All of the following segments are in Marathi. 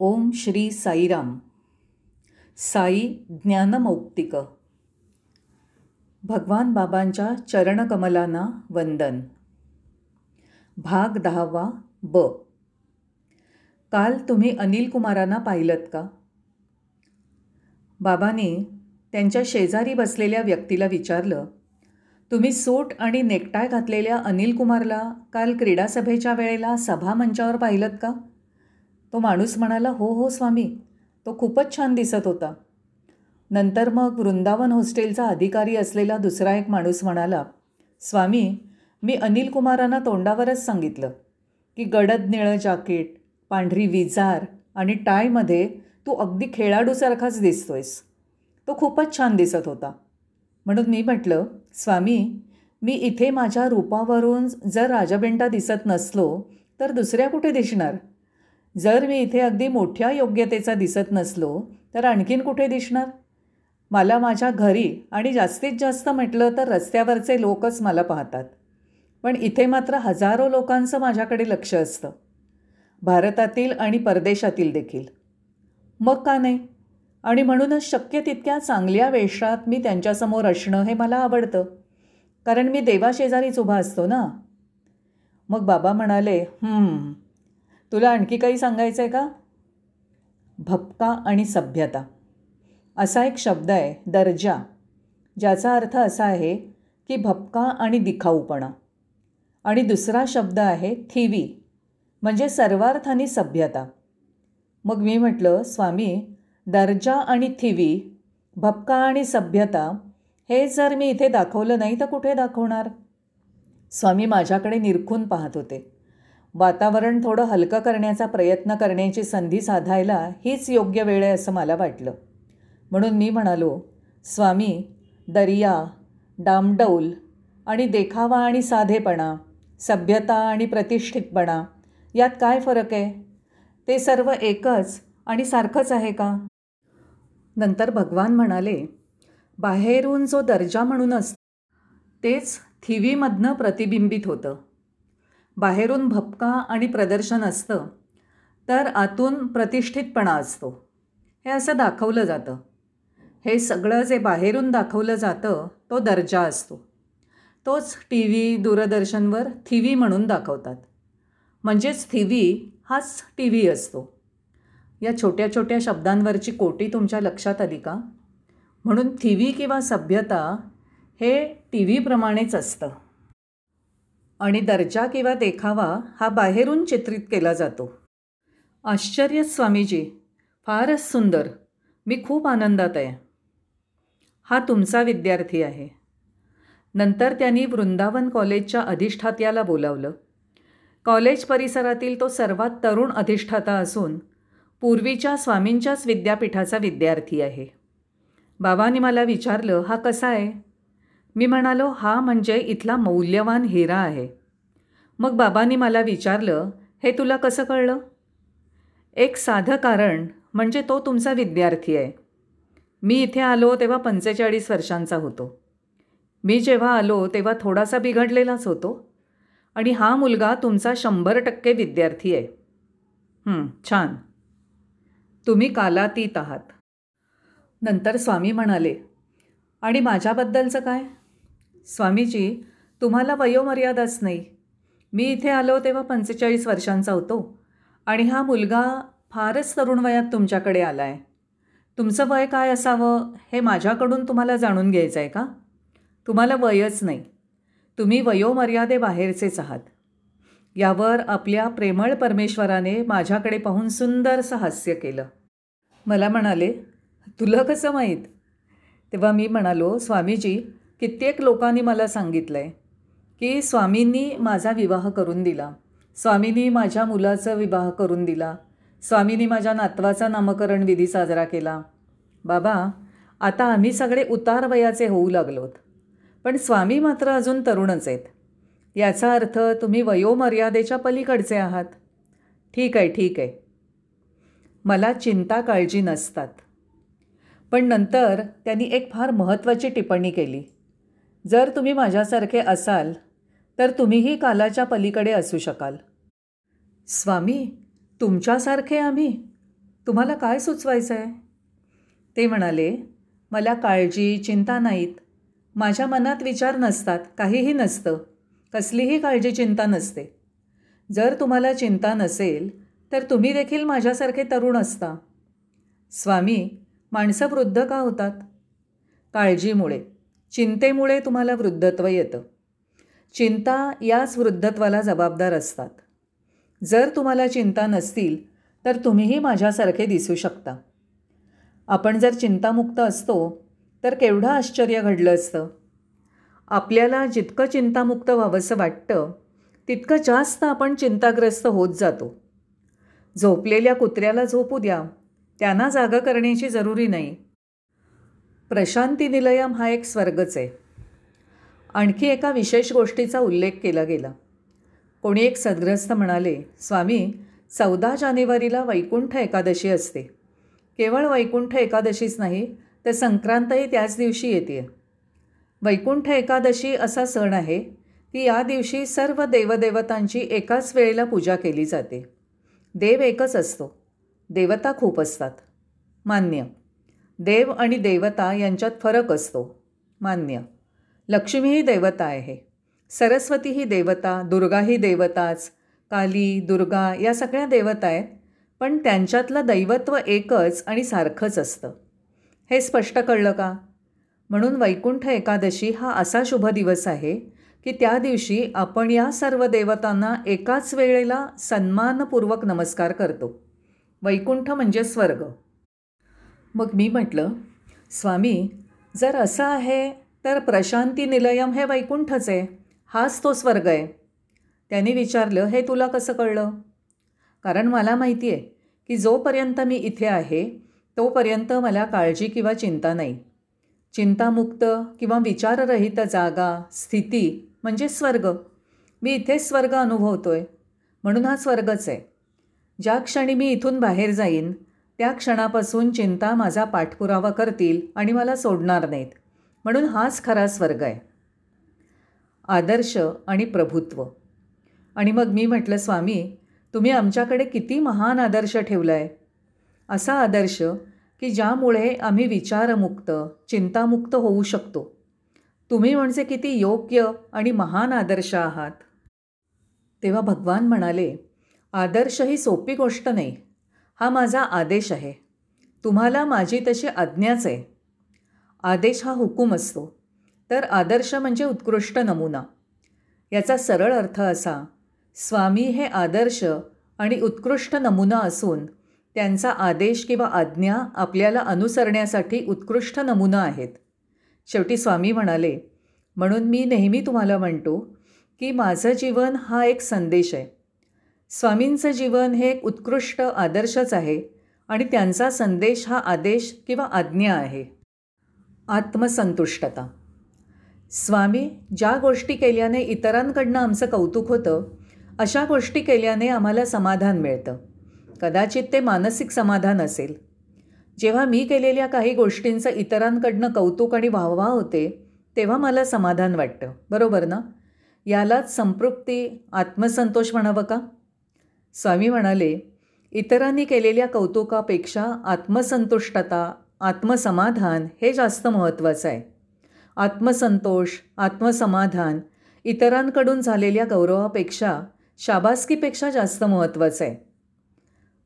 ओम श्री साईराम साई ज्ञानमौक्तिक. भगवान बाबांच्या चरणकमलांना वंदन. भाग दहावा ब. काल तुम्ही अनिल कुमारांना पाहिलत का? बाबांनी त्यांच्या शेजारी बसलेल्या व्यक्तीला विचारलं तुम्ही सूट आणि नेकटाय घातलेल्या अनिल कुमारला काल क्रीडासभेच्या वेळेला सभामंचावर पाहिलत का? तो माणूस म्हणाला हो हो स्वामी. तो खूपच छान दिसत होता. नंतर मग वृंदावन हॉस्टेलचा अधिकारी असलेला दुसरा एक माणूस म्हणाला स्वामी मी अनिल कुमारांना तोंडावरच सांगितलं की गडद निळं जाकेट पांढरी विजार आणि टायमध्ये तू अगदी खेळाडूसारखाच दिसतोयस. तो खूपच छान दिसत होता. म्हणून मी म्हटलं स्वामी मी इथे माझ्या रूपावरून जर राजाबेंटा दिसत नसलो तर दुसऱ्या कुठे दिसणार? जर मी इथे अगदी मोठ्या योग्यतेचा दिसत नसलो तर आणखीन कुठे दिसणार? मला माझ्या घरी आणि जास्तीत जास्त म्हटलं तर रस्त्यावरचे लोकच मला पाहतात. पण इथे मात्र हजारो लोकांचं माझ्याकडे लक्ष असतं. भारतातील आणि परदेशातील देखील. मग का नाही? आणि म्हणूनच शक्य तितक्या चांगल्या वेशात मी त्यांच्यासमोर असणं हे मला आवडतं. कारण मी देवाशेजारीच उभा असतो ना? मग बाबा म्हणाले तुला आणखी काही सांगायचं आहे का? भपका आणि सभ्यता. असा एक शब्द आहे दर्जा. ज्याचा अर्थ असा आहे की भपका आणि दिखाऊपणा. आणि दुसरा शब्द आहे थिवी. म्हणजे सर्वार्थाने सभ्यता. मग मी म्हटलं स्वामी दर्जा आणि थिवी भपका आणि सभ्यता हे जर मी इथे दाखवलं नाही तर कुठे दाखवणार? स्वामी माझ्याकडे निरखून पाहत होते. वातावरण थोडं हलकं करण्याचा प्रयत्न करण्याची संधी साधायला हीच योग्य वेळ आहे असं मला वाटलं. म्हणून मी म्हणालो स्वामी दर्या डामडौल आणि देखावा आणि साधेपणा सभ्यता आणि प्रतिष्ठितपणा यात काय फरक आहे? ते सर्व एकच आणि सारखंच आहे का? नंतर भगवान म्हणाले बाहेरून जो दर्जा म्हणून असतो तेच थिवीमधनं प्रतिबिंबित होतं. बाहेरून भपका आणि प्रदर्शन असतं तर आतून प्रतिष्ठितपणा असतो. हे असं दाखवलं जातं. हे सगळं जे बाहेरून दाखवलं जातं तो दर्जा असतो. तोच टी व्ही दूरदर्शनवर थिवी म्हणून दाखवतात. म्हणजेच थिवी हाच टी व्ही असतो. या छोट्या छोट्या शब्दांवरची कोटी तुमच्या लक्षात आली का? म्हणून थिवी किंवा सभ्यता हे टी व्हीप्रमाणेच असतं. आणि दर्जा किंवा देखावा हा बाहेरून चित्रित केला जातो. आश्चर्य स्वामीजी! फारच सुंदर. मी खूप आनंदात आहे. हा तुमचा विद्यार्थी आहे. नंतर त्यांनी वृंदावन कॉलेजच्या अधिष्ठात्याला बोलावलं. कॉलेज परिसरातील तो सर्वात तरुण अधिष्ठाता असून पूर्वीच्या स्वामींच्याच विद्यापीठाचा विद्यार्थी आहे. बाबांनी मला विचारलं हा कसा आहे? मी म्हणालो हा म्हणजे इथला मौल्यवान हिरा आहे. मग बाबांनी मला विचारलं हे तुला कसं कळलं? एक साधं कारण म्हणजे तो तुमचा विद्यार्थी आहे. मी इथे आलो तेव्हा पंचेचाळीस वर्षांचा होतो. मी जेव्हा आलो तेव्हा थोडासा बिघडलेलाच होतो. आणि हा मुलगा तुमचा शंभर टक्के विद्यार्थी आहे. छान. तुम्ही कालातीत आहात. नंतर स्वामी म्हणाले आणि माझ्याबद्दलचं काय? स्वामीजी तुम्हाला वयोमर्यादाच नाही. मी इथे आलो तेव्हा पंचेचाळीस वर्षांचा होतो आणि हा मुलगा फारच तरुण वयात तुमच्याकडे आला आहे तुमचं वय काय असावं हे माझ्याकडून तुम्हाला जाणून घ्यायचं आहे का? तुम्हाला वयच नाही. तुम्ही वयोमर्यादेबाहेरचेच आहात. यावर आपल्या प्रेमळ परमेश्वराने माझ्याकडे पाहून सुंदरसं हास्य केलं. मला म्हणाले तुला कसं माहीत? तेव्हा मी म्हणालो स्वामीजी कित्येक लोकांनी मला सांगितलं आहे की स्वामींनी माझा विवाह करून दिला. स्वामींनी माझ्या मुलाचा विवाह करून दिला. स्वामींनी माझ्या नातवाचा नामकरण विधी साजरा केला. बाबा आता आम्ही सगळे उतार वयाचे होऊ लागलोत. पण स्वामी मात्र अजून तरुणच आहेत. याचा अर्थ तुम्ही वयोमर्यादेच्या पलीकडचे आहात. ठीक आहे ठीक आहे. मला चिंता काळजी नसतात. पण नंतर त्यांनी एक फार महत्त्वाची टिप्पणी केली. जर तुम्ही माझ्यासारखे असाल तर तुम्हीही कालाच्या पलीकडे असू शकाल. स्वामी तुमच्यासारखे आम्ही? तुम्हाला काय सुचवायचं आहे ते म्हणाले मला काळजी चिंता नाहीत. माझ्या मनात विचार नसतात काहीही नसतं. कसलीही काळजी चिंता नसते. जर तुम्हाला चिंता नसेल तर तुम्ही देखील माझ्यासारखे तरुण असता. स्वामी माणसं वृद्ध का होतात? काळजीमुळे. चिंतेमुळे तुम्हाला वृद्धत्व येतं. चिंता याच वृद्धत्वाला जबाबदार असतात. जर तुम्हाला चिंता नसतील तर तुम्हीही माझ्यासारखे दिसू शकता. आपण जर चिंतामुक्त असतो तर केवढं आश्चर्य घडलं असतं? आपल्याला जितकं चिंतामुक्त व्हावंसं वाटतं तितकं जास्त आपण चिंताग्रस्त होत जातो. झोपलेल्या कुत्र्याला झोपू द्या. त्यांना जागा करण्याची जरुरी नाही. प्रशांती निलयम हा एक स्वर्गच आहे. आणखी एका विशेष गोष्टीचा उल्लेख केला गेला. कोणी एक सद्ग्रस्त म्हणाले स्वामी चौदा जानेवारीला वैकुंठ एकादशी असते. केवळ वैकुंठ एकादशीच नाही तर संक्रांतही त्याच दिवशी येते वैकुंठ एकादशी असा सण आहे की या दिवशी सर्व देवदेवतांची एकाच वेळेला पूजा केली जाते. देव एकच असतो. देवता खूप असतात. मान्य. देव आणि देवता यांच्यात फरक असतो. मान्य. लक्ष्मी ही देवता आहे. सरस्वती ही देवता दुर्गा ही देवताच काली दुर्गा या सगळ्या देवता आहेत पण त्यांच्यातलं दैवत्व एकच आणि सारखंच असतं. हे स्पष्ट कळलं का? म्हणून वैकुंठ एकादशी हा असा शुभ दिवस आहे की त्या दिवशी आपण या सर्व देवतांना एकाच वेळेला सन्मानपूर्वक नमस्कार करतो. वैकुंठ म्हणजे स्वर्ग. मग मी म्हटलं स्वामी जर असं आहे तर प्रशांती निलयम हे वैकुंठच. आहे हाच तो स्वर्ग आहे. त्याने विचारलं हे तुला कसं कळलं? कारण मला माहिती आहे की जोपर्यंत मी इथे आहे तोपर्यंत मला काळजी किंवा चिंता नाही. चिंतामुक्त किंवा विचाररहित जागा स्थिती म्हणजे स्वर्ग. मी इथेच स्वर्ग अनुभवतो आहे म्हणून हा स्वर्गच आहे. ज्या क्षणी मी इथून बाहेर जाईन त्या क्षणापासून चिंता माझा पाठपुरावा करतील आणि मला सोडणार नाहीत. म्हणून हाच खरा स्वर्ग आहे. आदर्श आणि प्रभुत्व. आणि मग मी म्हटलं स्वामी तुम्ही आमच्याकडे किती महान आदर्श ठेवला आहे असा आदर्श की ज्यामुळे आम्ही विचारमुक्त चिंतामुक्त होऊ शकतो. तुम्ही म्हणजे किती योग्य आणि महान आदर्श आहात. तेव्हा भगवान म्हणाले आदर्श ही सोपी गोष्ट नाही. हा माझा आदेश आहे. तुम्हाला माझी तशी आज्ञाच आहे. आदेश हा हुकूम असतो. तर आदर्श म्हणजे उत्कृष्ट नमुना. याचा सरळ अर्थ असा स्वामी हे आदर्श आणि उत्कृष्ट नमुना असून त्यांचा आदेश किंवा आज्ञा आपल्याला अनुसरण्यासाठी उत्कृष्ट नमुना आहेत. शेवटी स्वामी म्हणाले म्हणून मी नेहमी तुम्हाला म्हणतो की माझं जीवन हा एक संदेश आहे. स्वामींचं जीवन हे एक उत्कृष्ट आदर्शच आहे आणि त्यांचा संदेश हा आदेश किंवा आज्ञा आहे. आत्मसंतुष्टता. स्वामी ज्या गोष्टी केल्याने इतरांकडनं आमचं कौतुक होतं अशा गोष्टी केल्याने आम्हाला समाधान मिळतं. कदाचित ते मानसिक समाधान असेल. जेव्हा मी केलेल्या काही गोष्टींचं इतरांकडनं कौतुक आणि वाहवा होते तेव्हा मला समाधान वाटतं. बरोबर ना? यालाच संपृप्ती आत्मसंतोष म्हणावं का? स्वामी म्हणाले इतरांनी केलेल्या कौतुकापेक्षा आत्मसंतुष्टता आत्मसमाधान हे जास्त महत्त्वाचं आहे. आत्मसंतोष आत्मसमाधान इतरांकडून झालेल्या गौरवापेक्षा शाबासकीपेक्षा जास्त महत्त्वाचं आहे.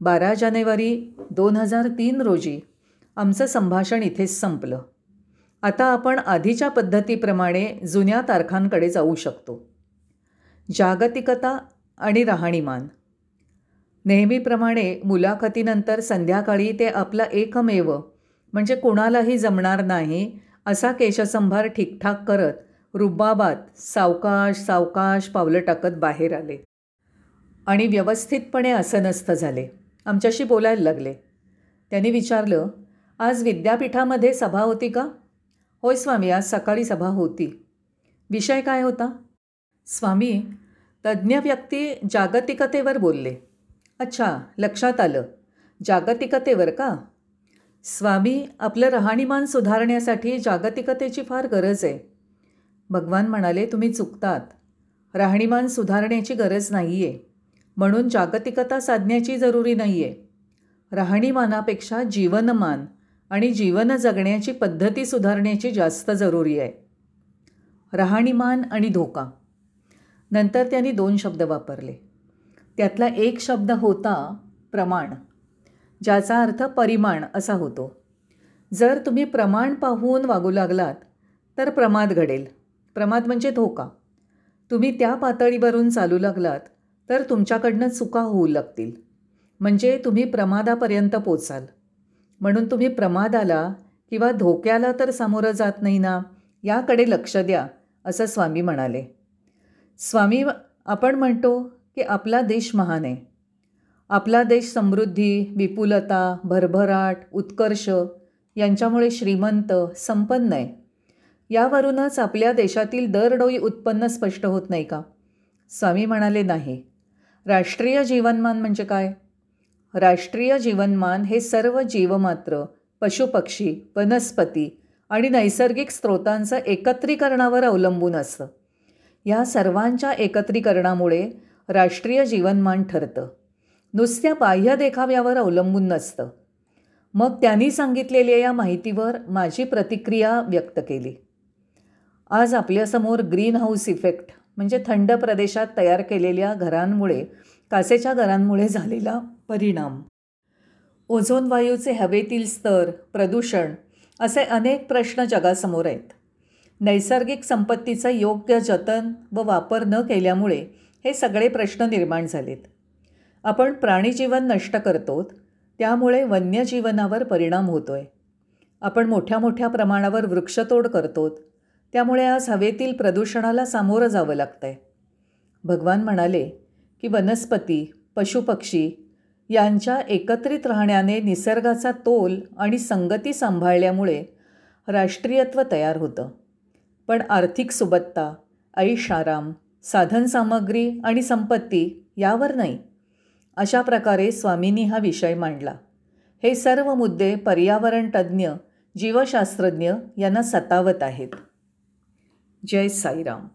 बारा जानेवारी दोन हजार तीन रोजी आमचं संभाषण इथेच संपलं. आता आपण आधीच्या पद्धतीप्रमाणे जुन्या तारखांकडे जाऊ शकतो. जागतिकता आणि राहणीमान. नेहमीप्रमाणे मुलाखतीनंतर संध्याकाळी ते आपलं एकमेव म्हणजे कोणालाही जमणार नाही असा केशसंभार ठीकठाक करत रुबाबात सावकाश सावकाश पावलं टाकत बाहेर आले. आणि व्यवस्थितपणे असनस्थ झाले. आमच्याशी बोलायला लागले. त्यांनी विचारलं आज विद्यापीठामध्ये सभा होती का? होय स्वामी आज सकाळी सभा होती. विषय काय होता? स्वामी तज्ज्ञ व्यक्ती जागतिकतेवर बोलले. अच्छा लक्षात आलं. जागतिकतेवर का? स्वामी आपलं राहणीमान सुधारण्यासाठी जागतिकतेची फार गरज आहे. भगवान म्हणाले तुम्ही चुकतात. राहणीमान सुधारण्याची गरज नाही आहे म्हणून जागतिकता साधण्याची जरुरी नाही आहे राहणीमानापेक्षा जीवनमान आणि जीवन जगण्याची पद्धती सुधारण्याची जास्त जरुरी आहे. राहणीमान आणि धोका. नंतर त्यांनी दोन शब्द वापरले. त्यातला एक शब्द होता प्रमाण ज्याचा अर्थ परिमाण असा होतो. जर तुम्ही प्रमाण पाहून वागू लागलात तर प्रमाद घडेल. प्रमाद म्हणजे धोका. तुम्ही त्या पातळीवरून चालू लागलात तर तुमच्याकडनं चुका होऊ लागतील. म्हणजे तुम्ही प्रमादापर्यंत पोचाल. म्हणून तुम्ही प्रमादाला किंवा धोक्याला तर सामोरं जात नाही ना याकडे लक्ष द्या असं स्वामी म्हणाले. स्वामी आपण म्हणतो की आपला देश महान आहे. आपला देश समृद्धी विपुलता भरभराट उत्कर्ष यांच्यामुळे श्रीमंत संपन्न आहे. यावरूनच आपल्या देशातील दरडोई उत्पन्न स्पष्ट होत नाही का? स्वामी म्हणाले नाही. राष्ट्रीय जीवनमान म्हणजे काय? राष्ट्रीय जीवनमान हे सर्व जीवमात्र पशुपक्षी वनस्पती आणि नैसर्गिक स्रोतांचं एकत्रीकरणावर अवलंबून असतं. या सर्वांच्या एकत्रीकरणामुळे राष्ट्रीय जीवनमान ठरतं. नुसत्या बाह्य देखाव्यावर अवलंबून नसतं. मग त्यांनी सांगितलेल्या या माहितीवर माझी प्रतिक्रिया व्यक्त केली. आज आपल्यासमोर ग्रीन हाऊस इफेक्ट म्हणजे थंड प्रदेशात तयार केलेल्या घरांमुळे कासेच्या घरांमुळे झालेला परिणाम. ओझोन वायूचे हवेतील स्तर प्रदूषण असे अनेक प्रश्न जगासमोर आहेत. नैसर्गिक संपत्तीचं योग्य जतन व वापर न केल्यामुळे हे सगळे प्रश्न निर्माण झालेत. आपण प्राणीजीवन नष्ट करतो त्यामुळे वन्यजीवनावर परिणाम होतो आहे आपण मोठ्या मोठ्या प्रमाणावर वृक्षतोड करतो त्यामुळे आज हवेतील प्रदूषणाला सामोरं जावं लागतं आहे भगवान म्हणाले की वनस्पती पशुपक्षी यांच्या एकत्रित राहण्याने निसर्गाचा तोल आणि संगती सांभाळल्यामुळे राष्ट्रीयत्व तयार होतं. पण आर्थिक सुबत्ता ऐषाराम साधनसामग्री आणि संपत्ती यावर नाही. अशा प्रकारे स्वामींनी हा विषय मांडला. हे सर्व मुद्दे पर्यावरण तज्ज्ञ जीवशास्त्रज्ञ यांना सतावत आहेत. जय साईराम.